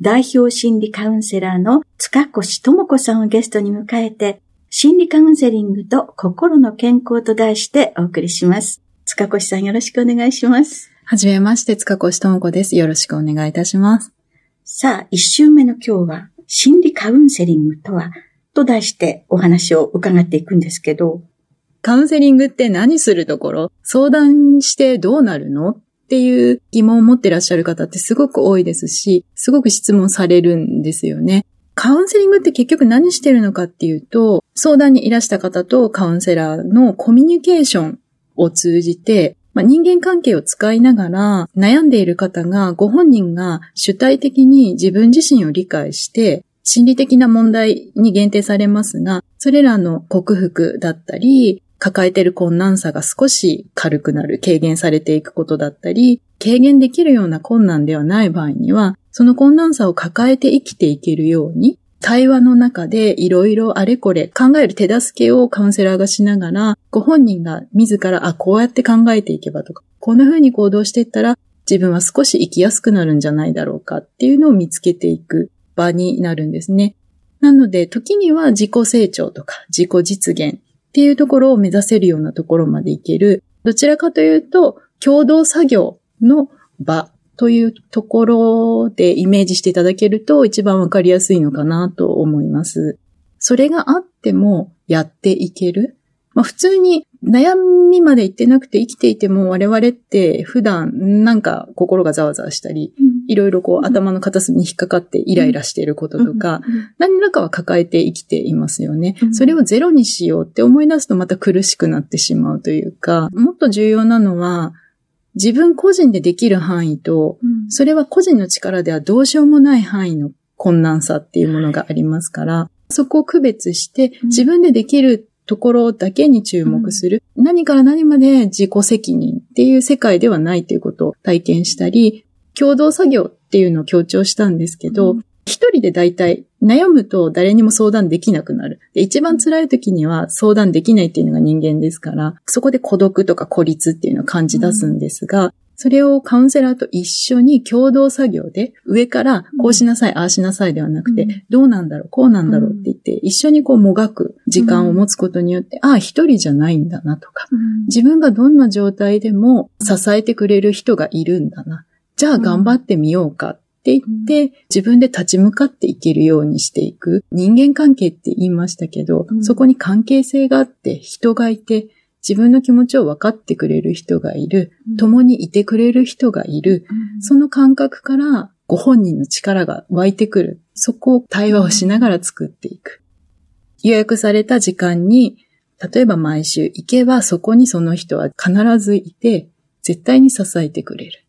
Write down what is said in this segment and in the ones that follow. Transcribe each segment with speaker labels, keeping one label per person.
Speaker 1: 代表心理カウンセラーの塚越智子さんをゲストに迎えて、心理カウンセリングと心の健康と題してお送りします。塚越さんよろしくお願いします。
Speaker 2: はじめまして、塚越智子です。よろしくお願いいたします。
Speaker 1: さあ、一週目の今日は、心理カウンセリングとは、と題してお話を伺っていくんですけど、
Speaker 2: カウンセリングって何するところ？相談してどうなるの？っっていう疑問を持ってらっしゃる方ってすごく多いですし、すごく質問されるんですよね。カウンセリングって結局何してるのかっていうと、相談にいらした方とカウンセラーのコミュニケーションを通じて、まあ、人間関係を使いながら悩んでいる方がご本人が主体的に自分自身を理解して心理的な問題に限定されますが、それらの克服だったり、抱えてる困難さが少し軽くなる、軽減されていくことだったり、軽減できるような困難ではない場合には、その困難さを抱えて生きていけるように、対話の中でいろいろあれこれ考える手助けをカウンセラーがしながら、ご本人が自ら、あ、こうやって考えていけばとか、こんな風に行動していったら、自分は少し生きやすくなるんじゃないだろうかっていうのを見つけていく場になるんですね。なので、時には自己成長とか自己実現っていうところを目指せるようなところまでいける。どちらかというと、共同作業の場というところでイメージしていただけると一番わかりやすいのかなと思います。それがあってもやっていける。まあ、普通に悩みまで言ってなくて生きていても我々って普段なんか心がざわざわしたり、いろいろこう頭の片隅に引っかかってイライラしていることとか、何らかは抱えて生きていますよね。それをゼロにしようって思い出すとまた苦しくなってしまうというか、もっと重要なのは、自分個人でできる範囲と、それは個人の力ではどうしようもない範囲の困難さっていうものがありますから、そこを区別して自分でできるところだけに注目する。何から何まで自己責任っていう世界ではないということを体験したり、共同作業っていうのを強調したんですけど、一、うん、人で大体悩むと誰にも相談できなくなる。で一番辛い時には相談できないっていうのが人間ですから、そこで孤独とか孤立っていうのを感じ出すんですが、うん、それをカウンセラーと一緒に共同作業で、上からこうしなさい、うん、ああしなさいではなくて、うん、どうなんだろう、こうなんだろうって言って、一緒にこうもがく時間を持つことによって、ああ、一人じゃないんだなとか、自分がどんな状態でも支えてくれる人がいるんだな。じゃあ頑張ってみようかって言って、自分で立ち向かっていけるようにしていく。人間関係って言いましたけど、そこに関係性があって人がいて、自分の気持ちを分かってくれる人がいる、共にいてくれる人がいる、その感覚からご本人の力が湧いてくる。そこを対話をしながら作っていく。予約された時間に、例えば毎週行けばそこにその人は必ずいて、絶対に支えてくれる。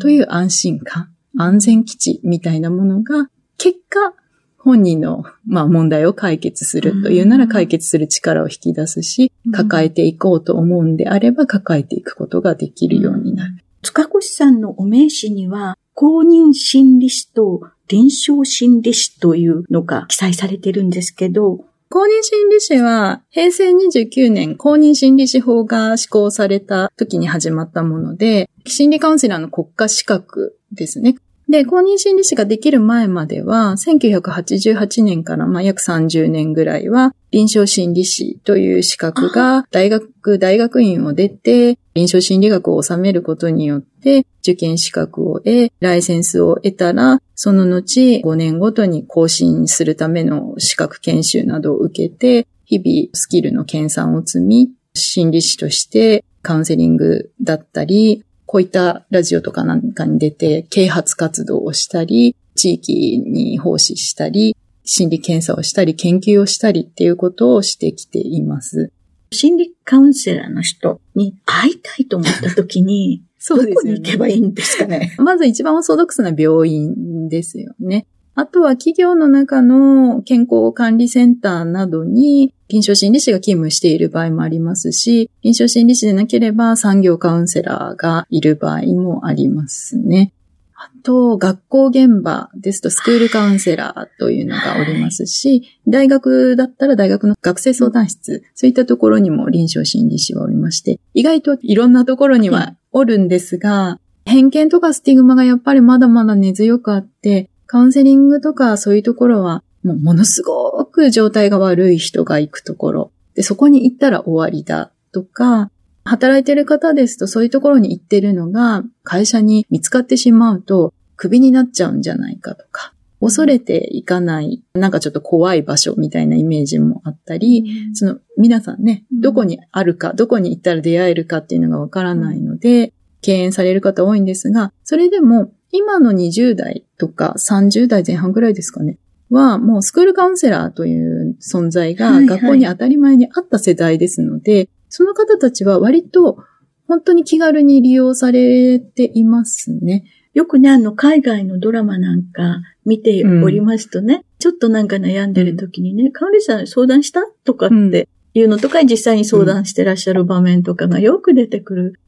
Speaker 2: という安心感、安全基地みたいなものが、結果、本人の、まあ、問題を解決するというなら解決する力を引き出すし、抱えていこうと思うんであれば抱えていくことができるようになる。
Speaker 1: 塚越さんのお名刺には、公認心理師と臨床心理師というのが記載されてるんですけど、
Speaker 2: 公認心理師は平成29年公認心理師法が施行された時に始まったもので、心理カウンセラーの国家資格ですね。で、公認心理師ができる前までは、1988年からまあ約30年ぐらいは、臨床心理師という資格が大学、大学院を出て、臨床心理学を収めることによって、受験資格を得、ライセンスを得たら、その後5年ごとに更新するための資格研修などを受けて、日々スキルの研鑽を積み、心理師としてカウンセリングだったり、こういったラジオとかなんかに出て、啓発活動をしたり、地域に奉仕したり、心理検査をしたり、研究をしたりっていうことをしてきています。
Speaker 1: 心理カウンセラーの人に会いたいと思った時に、そうですね。どこに行けばいいんですかね？
Speaker 2: まず一番オーソドックスな病院ですよね。あとは企業の中の健康管理センターなどに臨床心理士が勤務している場合もありますし、臨床心理士でなければ産業カウンセラーがいる場合もありますね。あと、学校現場ですとスクールカウンセラーというのがおりますし、大学だったら大学の学生相談室、そういったところにも臨床心理士はおりまして、意外といろんなところにはおるんですが、偏見とかスティグマがやっぱりまだまだ根強くあって、カウンセリングとかそういうところは、もうものすごく状態が悪い人が行くところ。で、そこに行ったら終わりだとか、働いてる方ですとそういうところに行ってるのが会社に見つかってしまうとクビになっちゃうんじゃないかとか、恐れていかない、なんかちょっと怖い場所みたいなイメージもあったり、うん、その皆さんね、どこにあるか、どこに行ったら出会えるかっていうのがわからないので、敬遠される方多いんですが、それでも今の20代とか30代前半ぐらいですかね。は、もうスクールカウンセラーという存在が学校に当たり前にあった世代ですので、はいはい、その方たちは割と本当に気軽に利用されていますね。
Speaker 1: よくね、あの、海外のドラマなんか見ておりますとね、うん、ちょっとなんか悩んでる時にね、カウンセラー相談した？とかっていうのとか、実際に相談してらっしゃる場面とかがよく出てくる。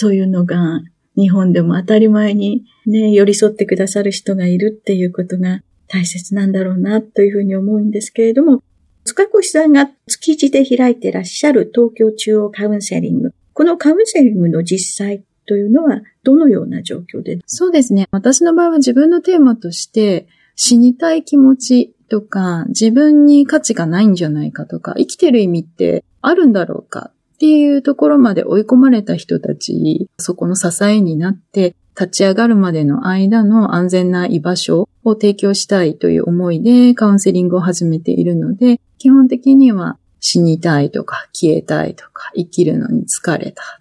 Speaker 1: そういうのが日本でも当たり前にね、寄り添ってくださる人がいるっていうことが大切なんだろうなというふうに思うんですけれども、塚越さんが築地で開いてらっしゃる東京中央カウンセリング。このカウンセリングの実際というのはどのような状況で？
Speaker 2: そうですね。私の場合は自分のテーマとして死にたい気持ちとか自分に価値がないんじゃないかとか生きてる意味ってあるんだろうかっていうところまで追い込まれた人たち、そこの支えになって、立ち上がるまでの間の安全な居場所を提供したいという思いでカウンセリングを始めているので、基本的には死にたいとか消えたいとか生きるのに疲れた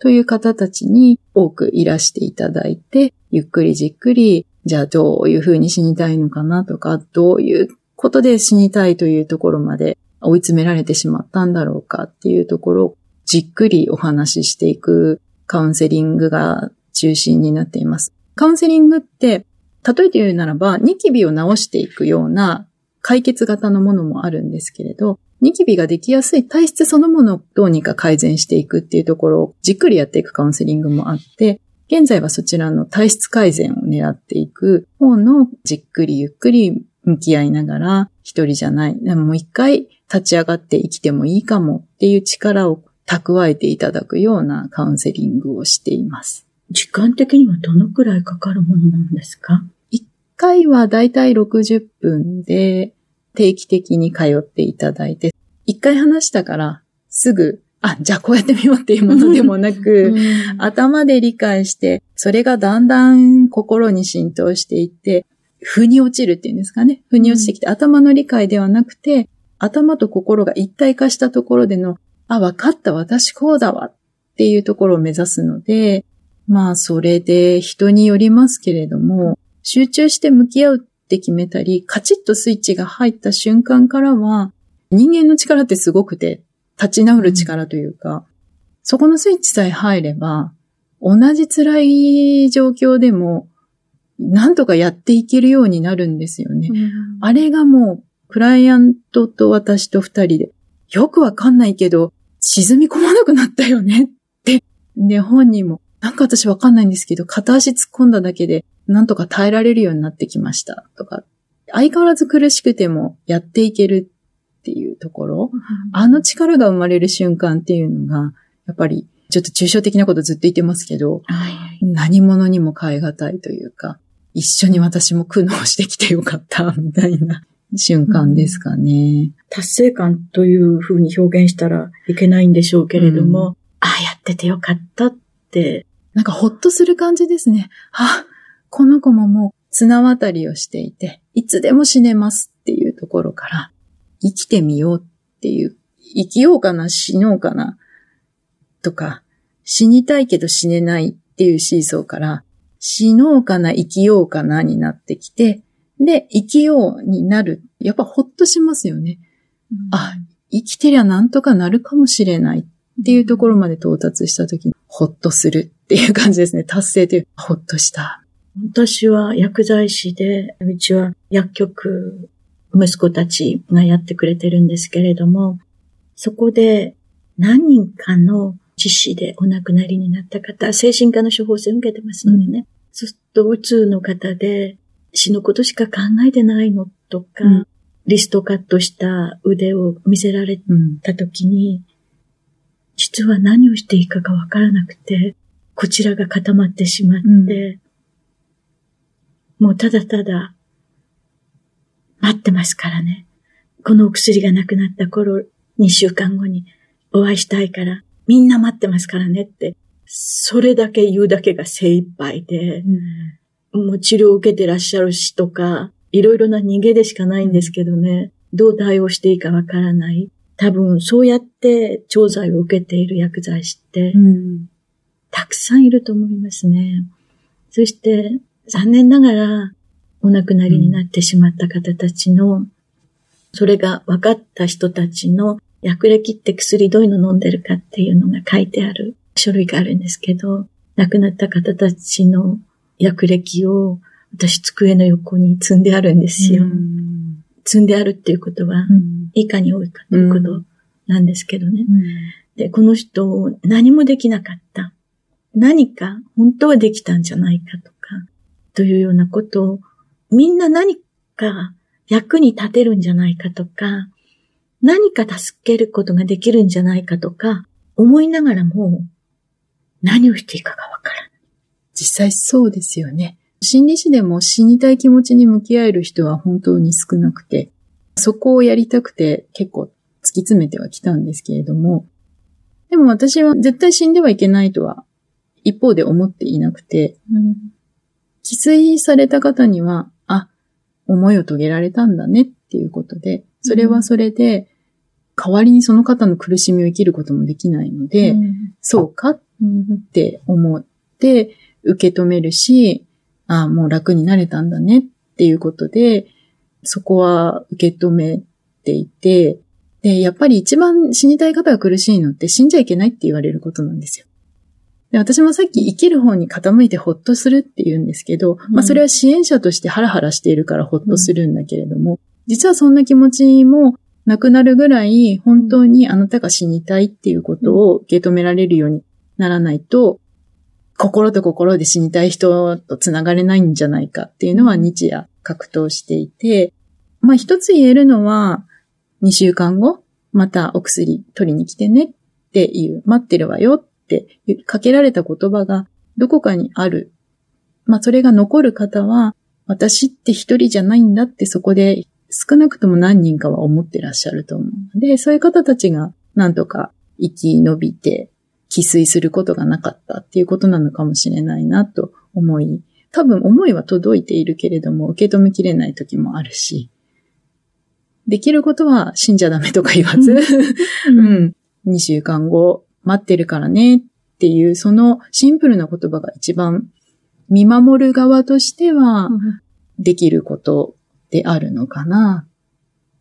Speaker 2: という方たちに多くいらしていただいて、ゆっくりじっくり、じゃあどういうふうに死にたいのかなとか、どういうことで死にたいというところまで追い詰められてしまったんだろうかっていうところをじっくりお話ししていくカウンセリングが中心になっています。カウンセリングって、例えて言うならば、ニキビを治していくような解決型のものもあるんですけれど、ニキビができやすい体質そのものをどうにか改善していくっていうところをじっくりやっていくカウンセリングもあって、現在はそちらの体質改善を狙っていく方のじっくりゆっくり向き合いながら、一人じゃない。もう一回立ち上がって生きてもいいかもっていう力を蓄えていただくようなカウンセリングをしています。
Speaker 1: 時間的にはどのくらいかかるものなんですか
Speaker 2: ?1 回はだいたい60分で定期的に通っていただいて、1回話したからすぐあ、じゃあこうやってみようっていうものでもなく、うん、頭で理解して、それがだんだん心に浸透していって、腑に落ちるっていうんですかね。腑に落ちてきて、うん、頭の理解ではなくて、頭と心が一体化したところでの、あ、わかった、私こうだわっていうところを目指すので、まあ、それで人によりますけれども、集中して向き合うって決めたり、カチッとスイッチが入った瞬間からは、人間の力ってすごくて、立ち直る力というか、そこのスイッチさえ入れば、同じ辛い状況でも、なんとかやっていけるようになるんですよね。うん、あれがもうクライアントと私と二人で、よくわかんないけど、沈み込まなくなったよねって。で、本人も、なんか私わかんないんですけど、片足突っ込んだだけで、なんとか耐えられるようになってきました。とか、相変わらず苦しくてもやっていける。っていうところ、あの力が生まれる瞬間っていうのが、やっぱり、ちょっと抽象的なことずっと言ってますけど、何者にも変え難いというか、一緒に私も苦悩してきてよかった、みたいな瞬間ですかね。
Speaker 1: 達成感というふうに表現したらいけないんでしょうけれども、うん、ああ、やっててよかったって。
Speaker 2: なんかほっとする感じですね。あ、この子ももう綱渡りをしていて、いつでも死ねますっていうところから、生きてみようっていう、生きようかな、死のうかな、とか、死にたいけど死ねないっていうシーソーから、死のうかな、生きようかなになってきて、で、生きようになる。やっぱほっとしますよね。うん、あ、生きてりゃなんとかなるかもしれないっていうところまで到達したときに、ほっとするっていう感じですね。達成という、ほっとした。
Speaker 1: 私は薬剤師で、うちは薬局、息子たちがやってくれてるんですけれども、そこで何人かの致死でお亡くなりになった方、精神科の処方箋を受けてますのでね。うん、そうすると、うつの方で死ぬことしか考えてないのとか、うん、リストカットした腕を見せられた時に、実は何をしていいかがわからなくて、こちらが固まってしまって、もうただただ待ってますからね。このお薬がなくなった頃、2週間後にお会いしたいから、みんな待ってますからねって、それだけ言うだけが精一杯で、うん、もう治療を受けてらっしゃるしとか、いろいろな逃げでしかないんですけどね、どう対応していいかわからない。多分、そうやって調剤を受けている薬剤師って、うん、たくさんいると思いますね。そして、残念ながら、お亡くなりになってしまった方たちの、それが分かった人たちの薬歴って薬どういうの飲んでるかっていうのが書いてある書類があるんですけど、亡くなった方たちの薬歴を私机の横に積んであるんですよ。積んであるっていうことは、いかに多いかということなんですけどね。で、この人何もできなかった。何か本当はできたんじゃないかとか、というようなことを、みんな何か役に立てるんじゃないかとか、何か助けることができるんじゃないかとか、思いながらも、何をしていいかがわからない。
Speaker 2: 実際そうですよね。心理師でも死にたい気持ちに向き合える人は本当に少なくて、そこをやりたくて結構突き詰めてはきたんですけれども、でも私は絶対死んではいけないとは一方で思っていなくて、うん、帰水された方には、あ、思いを遂げられたんだねっていうことで、それはそれで、代わりにその方の苦しみを生きることもできないので、うん、そうかって思って受け止めるし、ああ、もう楽になれたんだねっていうことで、そこは受け止めていて、で、やっぱり一番死にたい方が苦しいのって死んじゃいけないって言われることなんですよ。で私もさっき生きる方に傾いてほっとするって言うんですけど、うん、まあそれは支援者としてハラハラしているからほっとするんだけれども、実はそんな気持ちもなくなるぐらい本当にあなたが死にたいっていうことを受け止められるようにならないと、心と心で死にたい人と繋がれないんじゃないかっていうのは日夜格闘していて、まあ一つ言えるのは、2週間後、またお薬取りに来てねっていう、待ってるわよってかけられた言葉がどこかにある。まあそれが残る方は、私って一人じゃないんだってそこで少なくとも何人かは思ってらっしゃると思うで、そういう方たちがなんとか生き延びて、寄水することがなかったっていうことなのかもしれないなと思い、多分思いは届いているけれども、受け止めきれない時もあるし、できることは死んじゃダメとか言わず、うん、2週間後待ってるからねっていう、そのシンプルな言葉が一番見守る側としてはできることであるのかな、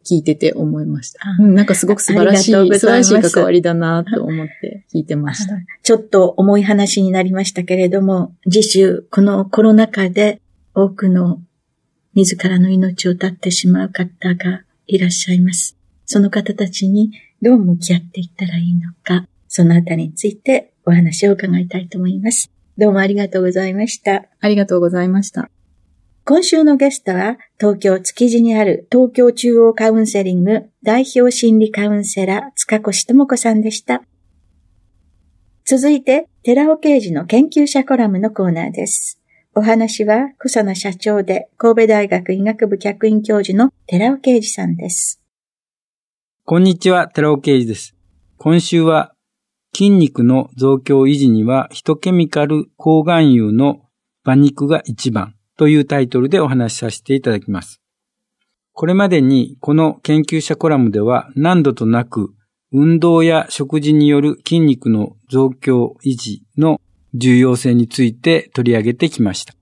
Speaker 2: 聞いてて思いました。うん、なんかすごく素晴らしい、素晴らしい関わりだなと思って聞いてました。
Speaker 1: ちょっと重い話になりましたけれども、次週、このコロナ禍で多くの自らの命を絶ってしまう方がいらっしゃいます。その方たちにどう向き合っていったらいいのか、そのあたりについてお話を伺いたいと思います。どうもありがとうございました。
Speaker 2: ありがとうございました。
Speaker 1: 今週のゲストは、東京築地にある東京中央カウンセリング代表心理カウンセラー塚越智子さんでした。続いて、寺尾刑事の研究者コラムのコーナーです。お話は、草野社長で神戸大学医学部客員教授の寺尾啓二さんです。
Speaker 3: こんにちは、寺尾啓二です。今週は、筋肉の増強維持にはヒトケミカル抗含油の馬肉が一番というタイトルでお話しさせていただきます。これまでにこの研究者コラムでは何度となく運動や食事による筋肉の増強維持の重要性について取り上げてきました。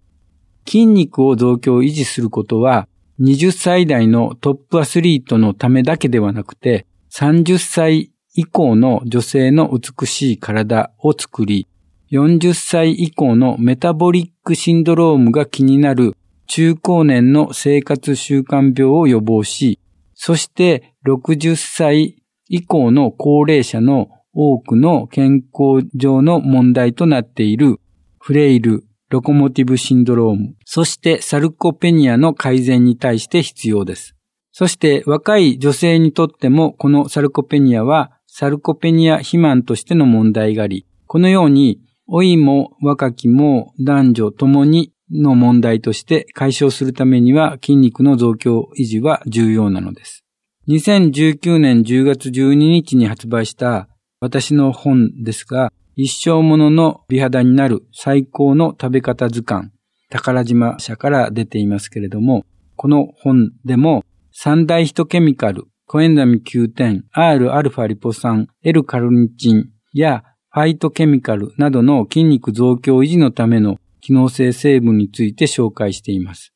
Speaker 3: 筋肉を増強維持することは、20歳代のトップアスリートのためだけではなくて、30歳以降の女性の美しい体を作り、40歳以降のメタボリックシンドロームが気になる中高年の生活習慣病を予防し、そして60歳以降の高齢者の多くの健康上の問題となっているフレイル、ロコモティブシンドローム、そしてサルコペニアの改善に対して必要です。そして若い女性にとってもこのサルコペニアはサルコペニア肥満としての問題があり、このように老いも若きも男女ともにの問題として解消するためには筋肉の増強維持は重要なのです。2019年10月12日に発売した私の本ですが、一生ものの美肌になる最高の食べ方図鑑、宝島社から出ていますけれども、この本でも三大ヒトケミカル、コエンザミ Q10、Rα リポ酸、L カルニチンやファイトケミカルなどの筋肉増強維持のための機能性成分について紹介しています。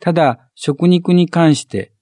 Speaker 3: ただ、食肉に関して、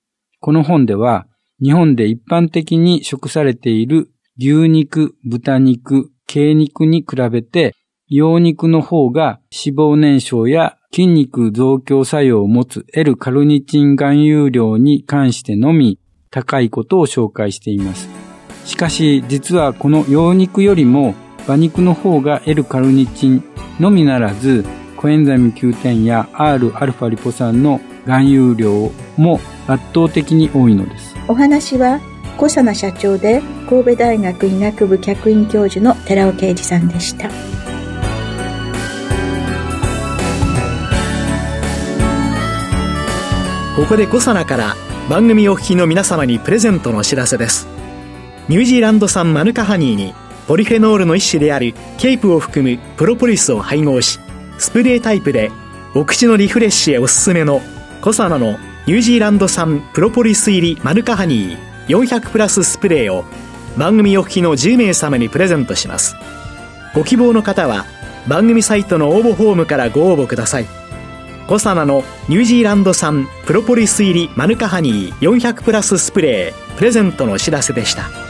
Speaker 3: この本では日本で一般的に食されている牛肉、豚肉、鶏肉に比べて、羊肉の方が脂肪燃焼や筋肉増強作用を持つ L カルニチン含有量に関してのみ高いことを紹介しています。しかし実はこの羊肉よりも馬肉の方が L カルニチンのみならずコエンザイム Q10 や Rα リポ酸の含有量も圧倒的に多いのです。
Speaker 1: お話は小佐奈社長で神戸大学医学部客員教授の寺尾啓二さんでした
Speaker 4: ここで小佐奈から番組お聞きの皆様にプレゼントのお知らせですニュージーランド産マヌカハニーにポリフェノールの一種であるケープを含むプロポリスを配合しスプレータイプでお口のリフレッシュへおすすめのコサナのニュージーランド産プロポリス入りマヌカハニー400プラススプレーを番組お聞きの10名様にプレゼントします。ご希望の方は番組サイトの応募フォームからご応募ください。コサナのニュージーランド産プロポリス入りマヌカハニー400プラススプレープレゼントのお知らせでした。